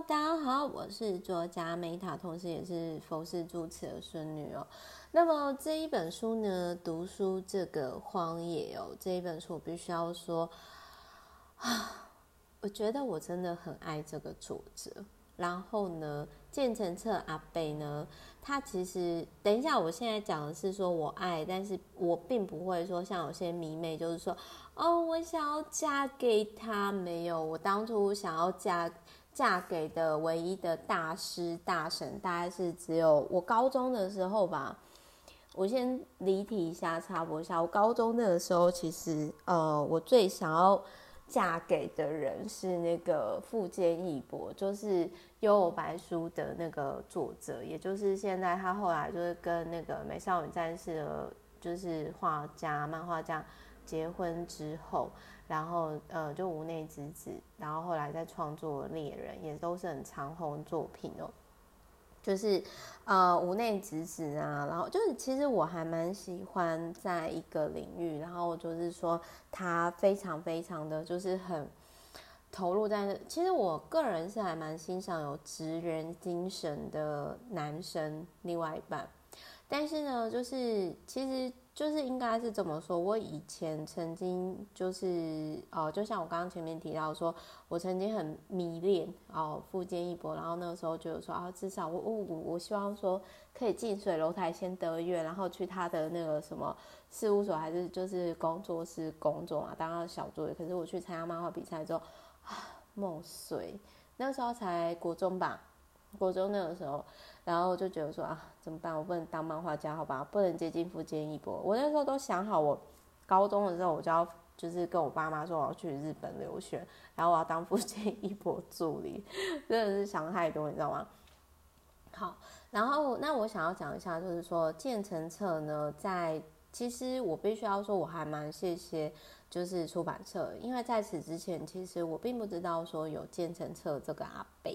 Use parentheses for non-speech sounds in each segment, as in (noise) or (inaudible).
大家好，我是作家 Meta，同时也是佛寺住持的孙女哦。那么这一本书呢，读书这个荒野哦，这一本书我必须要说啊，我觉得我真的很爱这个作者。然后呢，建成彻阿贝呢，他其实等一下，我现在讲的是说我爱，但是我并不会说像有些迷妹就是说哦，我想要嫁给他，没有，我当初想要嫁。嫁给的唯一的大师大神，大概是只有我高中的时候吧。我先离题一下，插播一下。我高中那个时候，其实呃，我最想要嫁给的人是那个富坚义博，就是《幽游白书》的那个作者，也就是现在他后来就是跟那个美少女战士的，就是画家、漫画家结婚之后。然后，呃，就屋内直子，然后后来在创作猎人，也都是很长红作品哦。就是，呃，屋内直子啊，然后就是，其实我还蛮喜欢在一个领域，然后就是说他非常非常的就是很投入在那。其实我个人是还蛮欣赏有职人精神的男生，另外一半。但是呢，就是其实。就是应该是这么说，我以前曾经就是哦，就像我刚刚前面提到说，我曾经很迷恋哦富坚义博，然后那个时候就是说啊，至少我我我我希望说可以近水楼台先得月，然后去他的那个什么事务所还是就是工作室工作嘛，当他的小助理。可是我去参加漫画比赛之后啊，梦碎，那时候才国中吧。国中那个时候，然后就觉得说啊，怎么办？我不能当漫画家，好吧？不能接近富坚义博。我那时候都想好，我高中的时候我就要就是跟我爸妈说我要去日本留学，然后我要当富坚义博助理，真的是想太多，你知道吗？好，然后那我想要讲一下，就是说建成彻呢，在其实我必须要说，我还蛮谢谢就是出版社，因为在此之前，其实我并不知道说有建成彻这个阿伯。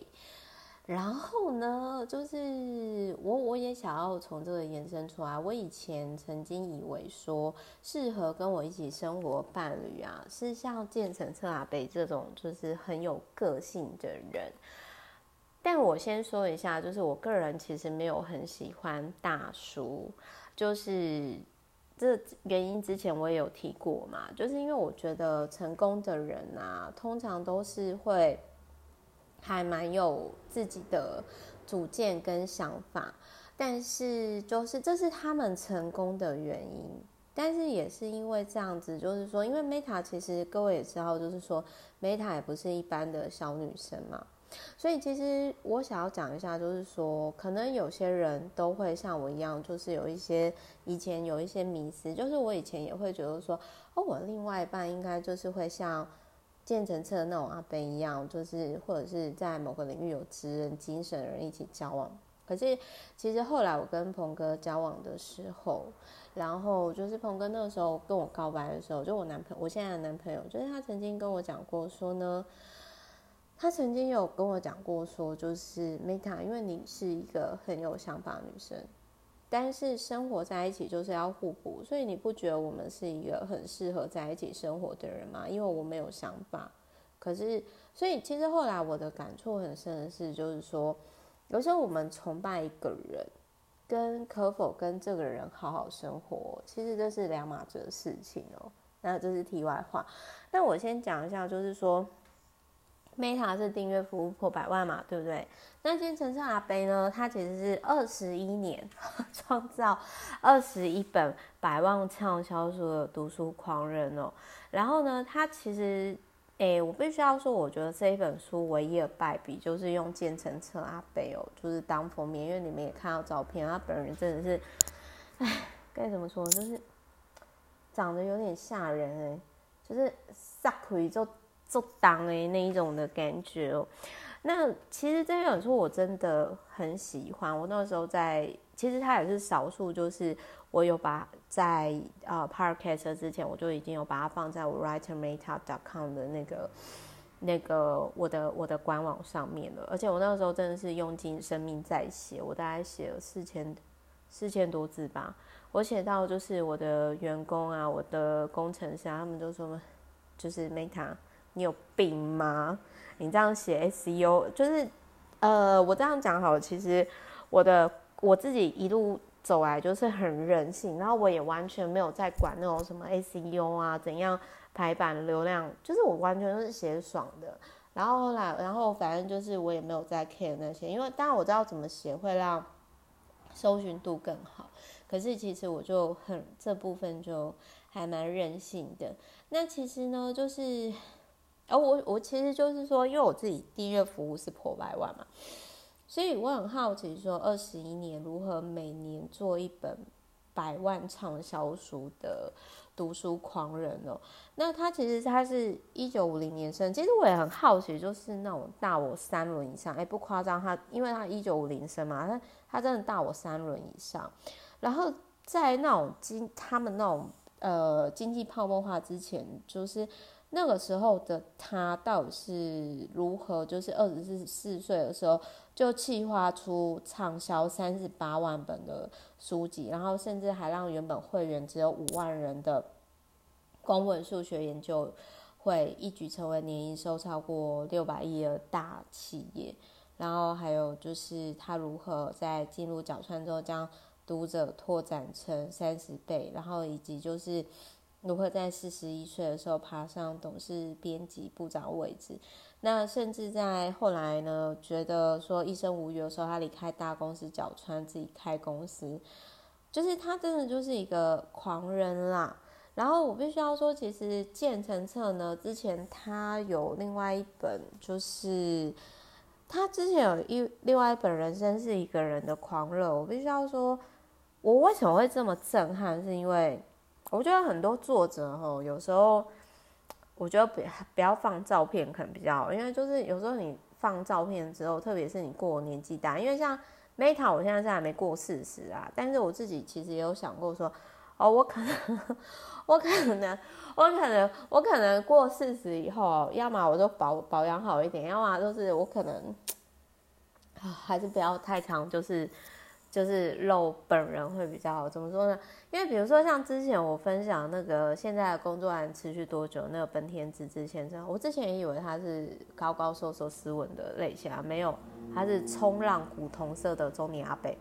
然后呢，就是我我也想要从这个延伸出来。我以前曾经以为说，适合跟我一起生活伴侣啊，是像建成策阿伯这种，就是很有个性的人。但我先说一下，就是我个人其实没有很喜欢大叔，就是这原因之前我也有提过嘛，就是因为我觉得成功的人啊，通常都是会。还蛮有自己的主见跟想法，但是就是这是他们成功的原因，但是也是因为这样子，就是说，因为 Meta 其实各位也知道，就是说 Meta 也不是一般的小女生嘛，所以其实我想要讲一下，就是说，可能有些人都会像我一样，就是有一些以前有一些迷思，就是我以前也会觉得说，哦，我另外一半应该就是会像。建成彻那种阿贝一样，就是或者是在某个领域有职人精神的人一起交往。可是其实后来我跟鹏哥交往的时候，然后就是鹏哥那个时候跟我告白的时候，就我男朋友，我现在的男朋友，就是他曾经跟我讲过说呢，他曾经有跟我讲过说，就是 Meta，因为你是一个很有想法的女生。但是生活在一起就是要互补，所以你不觉得我们是一个很适合在一起生活的人吗？因为我没有想法，可是所以其实后来我的感触很深的是，就是说有时候我们崇拜一个人，跟可否跟这个人好好生活，其实这是两码子的事情哦。那这是题外话。那我先讲一下，就是说。Meta 是订阅服务破百万嘛，对不对？那建成彻阿伯呢？他其实是二十一年 (laughs) 创造二十一本百万畅销书的读书狂人哦。然后呢，他其实，诶，我必须要说，我觉得这一本书唯一的败笔就是用建成彻阿伯哦，就是当封面，因为你们也看到照片，他本人真的是，哎，该怎么说？就是长得有点吓人哎，就是撒腿就。做当诶那一种的感觉哦，那其实这本书我真的很喜欢。我那时候在，其实它也是少数，就是我有把在呃 Podcast 之前，我就已经有把它放在我 WriterMeta.com 的那个那个我的我的官网上面了。而且我那个时候真的是用尽生命在写，我大概写了四千四千多字吧。我写到就是我的员工啊，我的工程师啊，他们都说就是 Meta。你有病吗？你这样写 SEO 就是呃，我这样讲好了，其实我的我自己一路走来就是很任性，然后我也完全没有在管那种什么 SEO 啊，怎样排版流量，就是我完全都是写爽的。然后后来，然后反正就是我也没有在 care 那些，因为当然我知道怎么写会让搜寻度更好。可是其实我就很这部分就还蛮任性的。那其实呢，就是，而、我我其实就是说，因为我自己订阅服务是破百万嘛，所以我很好奇说，二十一年如何每年做一本百万畅销书的。读书狂人哦，那他其实他是一九五零年生，其实我也很好奇，就是那种大我三轮以上，哎，不夸张，他因为他一九五零生嘛，他他真的大我三轮以上。然后在那种经他们那种呃经济泡沫化之前，就是那个时候的他到底是如何，就是二十四四岁的时候就企划出畅销三十八万本的书籍，然后甚至还让原本会员只有五万人的公文数学研究会一举成为年营收超过六百亿的大企业。然后还有就是他如何在进入角川之后将读者拓展成三十倍，然后以及就是如何在四十一岁的时候爬上董事编辑部长位置。那甚至在后来呢，觉得说一生无虞的时候，他离开大公司角川，自己开公司，就是他真的就是一个狂人啦。然后我必须要说，其实键承彻呢，之前他有另外一本，就是他之前有一另外一本《人生是一个人的狂热》。我必须要说，我为什么会这么震撼，是因为我觉得很多作者吼，有时候。我觉得不不要放照片可能比较好，因为就是有时候你放照片之后，特别是你过年纪大，因为像 Meta 我现在是还没过四十啊，但是我自己其实也有想过说，哦，我可能，我可能，我可能，我可能过四十以后，要么我就保保养好一点，要么就是我可能，(tsk) 还是不要太长，就是。就是露本人会比较好，怎么说呢？因为比如说像之前我分享那个现在的工作还持续多久，那个本田直之先生，我之前也以为他是高高瘦瘦斯文的类型啊，没有，他是冲浪古铜色的中年阿伯，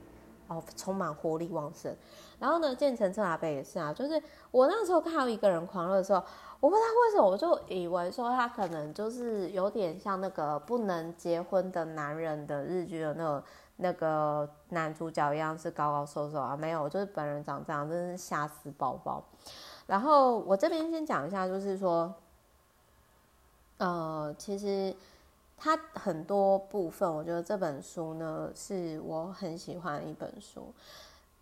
哦，充满活力旺盛。然后呢，建成车阿北也是啊，就是我那时候看到一个人狂热的时候，我不知道为什么，我就以为说他可能就是有点像那个不能结婚的男人的日剧的那种。那个男主角一样是高高瘦瘦啊，没有，就是本人长这样，真是吓死宝宝。然后我这边先讲一下，就是说，呃，其实他很多部分，我觉得这本书呢是我很喜欢的一本书，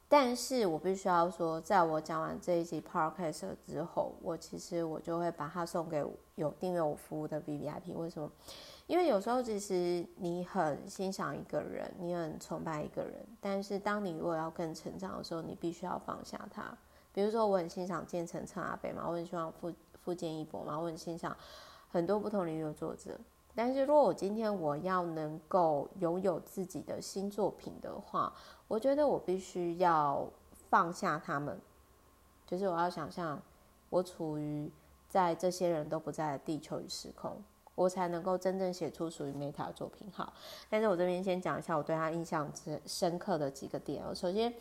但是我必须要说，在我讲完这一集 podcast 之后，我其实我就会把它送给有订阅我服务的 VVIP，为什么？因为有时候，其实你很欣赏一个人，你很崇拜一个人，但是当你如果要更成长的时候，你必须要放下他。比如说，我很欣赏键承彻阿北嘛，我很喜欢富富坚一博嘛，我很欣赏很多不同领域的作者。但是如果我今天我要能够拥有自己的新作品的话，我觉得我必须要放下他们，就是我要想象我处于在这些人都不在的地球与时空。我才能够真正写出属于 Meta 的作品。好，但是我这边先讲一下我对他印象之深刻的几个点哦。首先，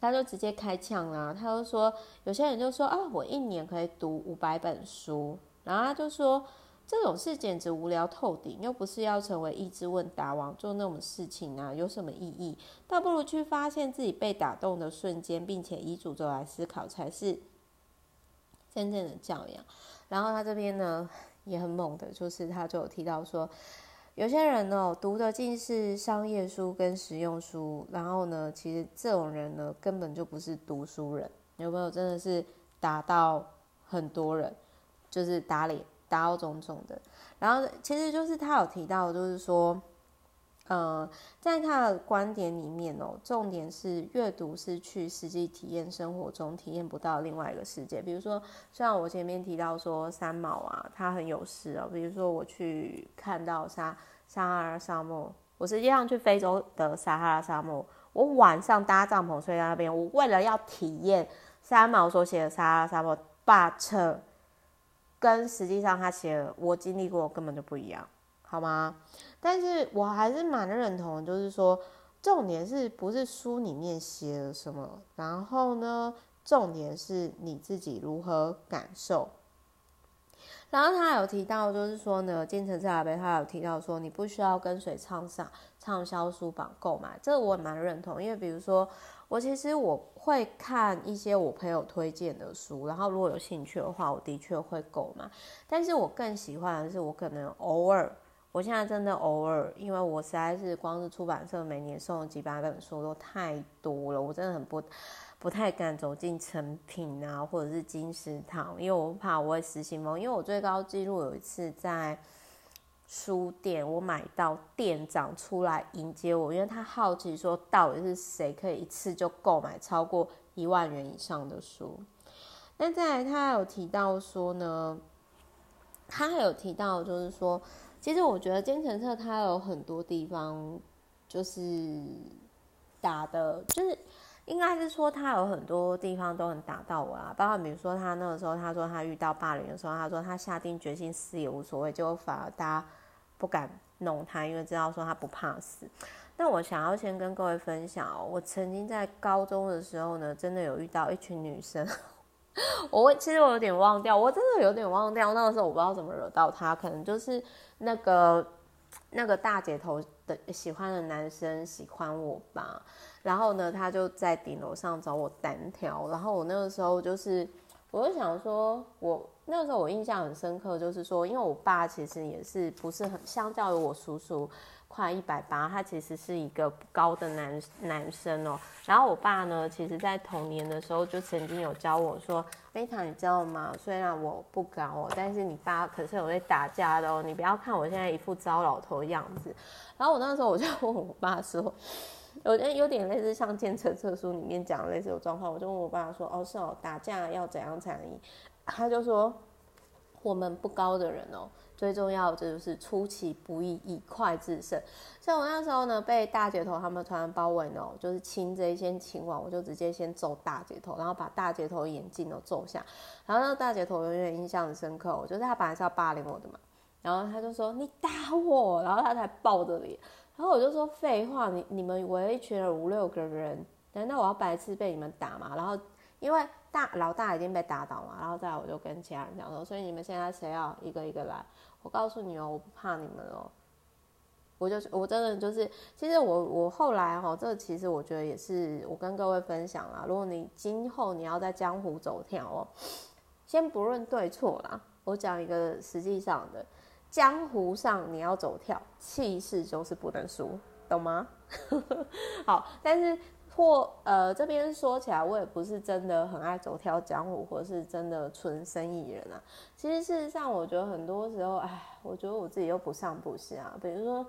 他就直接开呛啦，他就说有些人就说啊，我一年可以读五百本书，然后他就说这种事简直无聊透顶，又不是要成为益智问答王做那种事情啊，有什么意义？倒不如去发现自己被打动的瞬间，并且以主轴来思考，才是真正的教养。然后他这边呢？也很猛的，就是他就有提到说，有些人哦，读的尽是商业书跟实用书，然后呢，其实这种人呢，根本就不是读书人。有没有真的是打到很多人，就是打脸打到种种的？然后其实就是他有提到，就是说。呃，在他的观点里面哦，重点是阅读是去实际体验生活中体验不到另外一个世界。比如说，像我前面提到说三毛啊，他很有事哦。比如说我去看到沙撒哈拉沙漠，我实际上去非洲的撒哈拉沙漠，我晚上搭帐篷睡在那边，我为了要体验三毛所写的撒哈拉沙漠，but 跟实际上他写的我经历过根本就不一样。好吗？但是我还是蛮认同，就是说，重点是不是书里面写了什么，然后呢，重点是你自己如何感受。然后他有提到，就是说呢，金城阿伯他有提到说，你不需要跟随畅销畅销书榜购买，这个我蛮认同。因为比如说，我其实我会看一些我朋友推荐的书，然后如果有兴趣的话，我的确会购买。但是我更喜欢的是，我可能偶尔，我现在真的偶尔，因为我实在是光是出版社每年送几百本书都太多了，我真的很不。不太敢走进诚品啊，或者是金石堂，因为我怕我会失心疯。因为我最高纪录有一次在书店，我买到店长出来迎接我，因为他好奇说到底是谁可以一次就购买超过一万元以上的书。那再来，他有提到说呢，他还有提到就是说，其实我觉得奸臣侧他有很多地方就是打的，就是。应该是说他有很多地方都很打到我啊，包括比如说他那个时候，他说他遇到霸凌的时候，他说他下定决心死也无所谓，就反而大家不敢弄他，因为知道说他不怕死。那我想要先跟各位分享，我曾经在高中的时候呢，真的有遇到一群女生，(laughs) (laughs) 我其实我有点忘掉，我真的有点忘掉那个时候我不知道怎么惹到他，可能就是那个那个大姐头的喜欢的男生喜欢我吧。然后呢，他就在顶楼上找我单挑。然后我那个时候就是，我就想说，我那个时候我印象很深刻，就是说，因为我爸其实也是不是很，相较于我叔叔快一百八，他其实是一个不高的男男生哦。然后我爸呢，其实在童年的时候就曾经有教我说，贝塔，你知道吗？虽然我不高哦，但是你爸可是有在打架的哦。你不要看我现在一副糟老头的样子。然后我那时候我就问我爸说。有点有点类似像《剑车册书》里面讲的类似有状况，我就问我爸说：“哦，是哦，打架要怎样才能赢？”他就说：“我们不高的人哦，最重要的就是出其不意，以快制胜。像我那时候呢，被大姐头他们突然包围呢，就是擒贼先擒王，我就直接先揍大姐头，然后把大姐头眼镜都揍下。然后那大姐头永远印象很深刻，我就是他本来是要霸凌我的嘛，然后他就说：‘你打我！’然后他才抱着脸。”然后我就说废话，你你们围了一群人五六个人，难道我要白痴被你们打吗？然后因为大老大已经被打倒嘛，然后再来我就跟其他人讲说，所以你们现在谁要一个一个来？我告诉你哦，我不怕你们哦，我就我真的就是，其实我我后来哈，这其实我觉得也是我跟各位分享啦。如果你今后你要在江湖走跳哦，先不论对错啦，我讲一个实际上的。江湖上你要走跳，气势就是不能输，懂吗？(laughs) 好，但是或呃这边说起来，我也不是真的很爱走跳江湖，或是真的纯生意人啊。其实事实上，我觉得很多时候，哎，我觉得我自己又不上不下。比如说，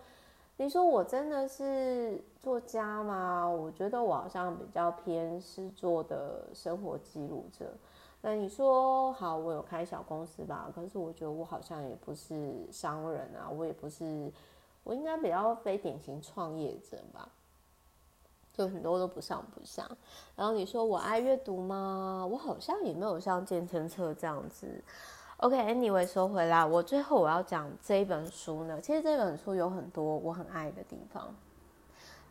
你说我真的是作家吗？我觉得我好像比较偏是做的生活记录者。那你说好，我有开小公司吧？可是我觉得我好像也不是商人啊，我也不是，我应该比较非典型创业者吧？就很多都不上不下。然后你说我爱阅读吗？我好像也没有像健身车这样子。OK，Anyway，说回来，我最后我要讲这一本书呢，其实这本书有很多我很爱的地方。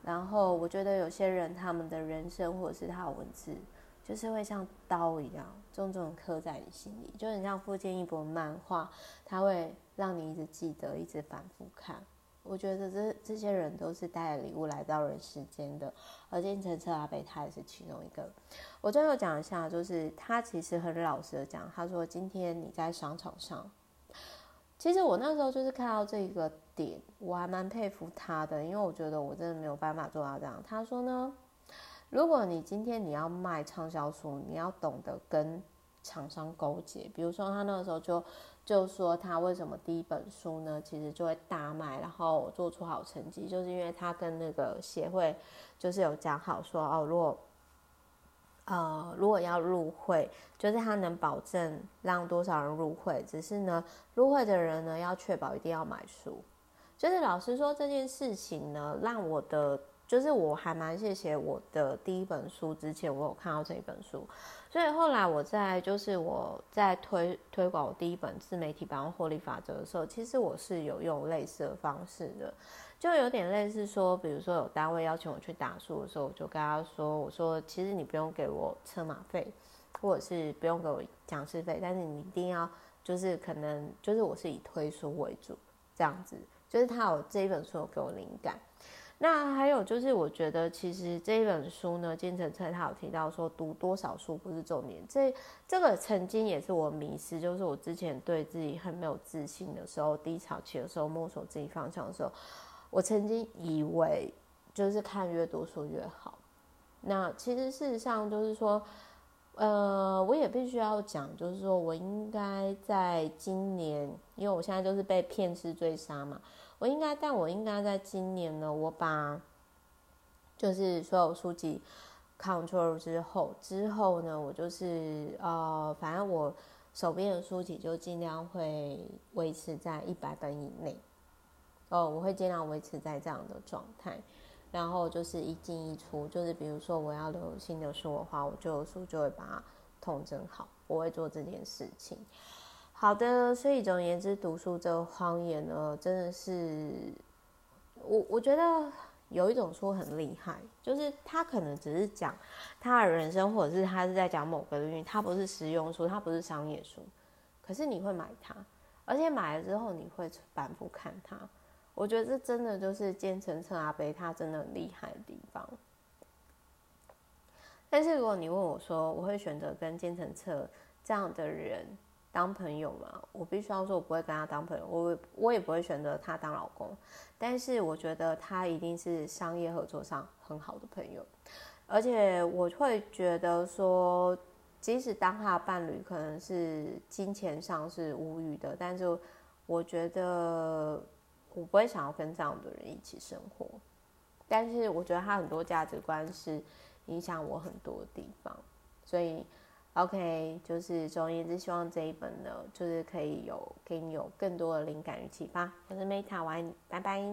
然后我觉得有些人他们的人生或者是他的文字。就是会像刀一样重重刻在你心里，就很像富樫义博漫画，它会让你一直记得，一直反复看。我觉得这这些人都是带了礼物来到人世间的，而金城彻阿北他也是其中一个。我最后讲一下，就是他其实很老实的讲，他说今天你在商场上，其实我那时候就是看到这个点，我还蛮佩服他的，因为我觉得我真的没有办法做到这样。他说呢。如果你今天你要卖畅销书，你要懂得跟厂商勾结。比如说他那个时候就就说他为什么第一本书呢，其实就会大卖，然后做出好成绩，就是因为他跟那个协会就是有讲好说哦，如果呃如果要入会，就是他能保证让多少人入会，只是呢入会的人呢要确保一定要买书。就是老实说这件事情呢，让我的。就是我还蛮谢谢我的第一本书，之前我有看到这一本书，所以后来我在就是我在推推广我第一本自媒体百万获利法则的时候，其实我是有用类似的方式的，就有点类似说，比如说有单位邀请我去打书的时候，我就跟他说，我说其实你不用给我车马费，或者是不用给我讲师费，但是你一定要就是可能就是我是以推书为主，这样子，就是他有这一本书有给我灵感。那还有就是，我觉得其实这一本书呢，精诚册他有提到说，读多少书不是重点。这这个曾经也是我迷失，就是我之前对自己很没有自信的时候，低潮期的时候，摸索自己方向的时候，我曾经以为就是看越多书越好。那其实事实上就是说，呃，我也必须要讲，就是说我应该在今年，因为我现在就是被骗式追杀嘛。我应该，但我应该在今年呢，我把就是所有书籍 control 之后，之后呢，我就是呃，反正我手边的书籍就尽量会维持在一百本以内。哦，我会尽量维持在这样的状态，然后就是一进一出，就是比如说我要留新的书的话，我就书就会把它统整好，我会做这件事情。好的，所以总而言之，读书这个荒野呢，真的是我我觉得有一种书很厉害，就是他可能只是讲他的人生，或者是他是在讲某个领域，他不是实用书，他不是商业书，可是你会买它，而且买了之后你会反复看它。我觉得这真的就是坚诚册阿伯他真的很厉害的地方。但是如果你问我说，我会选择跟坚诚册这样的人当朋友嘛，我必须要说，我不会跟他当朋友，我我也不会选择他当老公。但是我觉得他一定是商业合作上很好的朋友，而且我会觉得说，即使当他的伴侣可能是金钱上是无语的，但是我觉得我不会想要跟这样的人一起生活。但是我觉得他很多价值观是影响我很多地方，所以。OK，就是总而言之，希望这一本呢，就是可以有给你有更多的灵感与启发。我是 Meta，晚安，拜拜。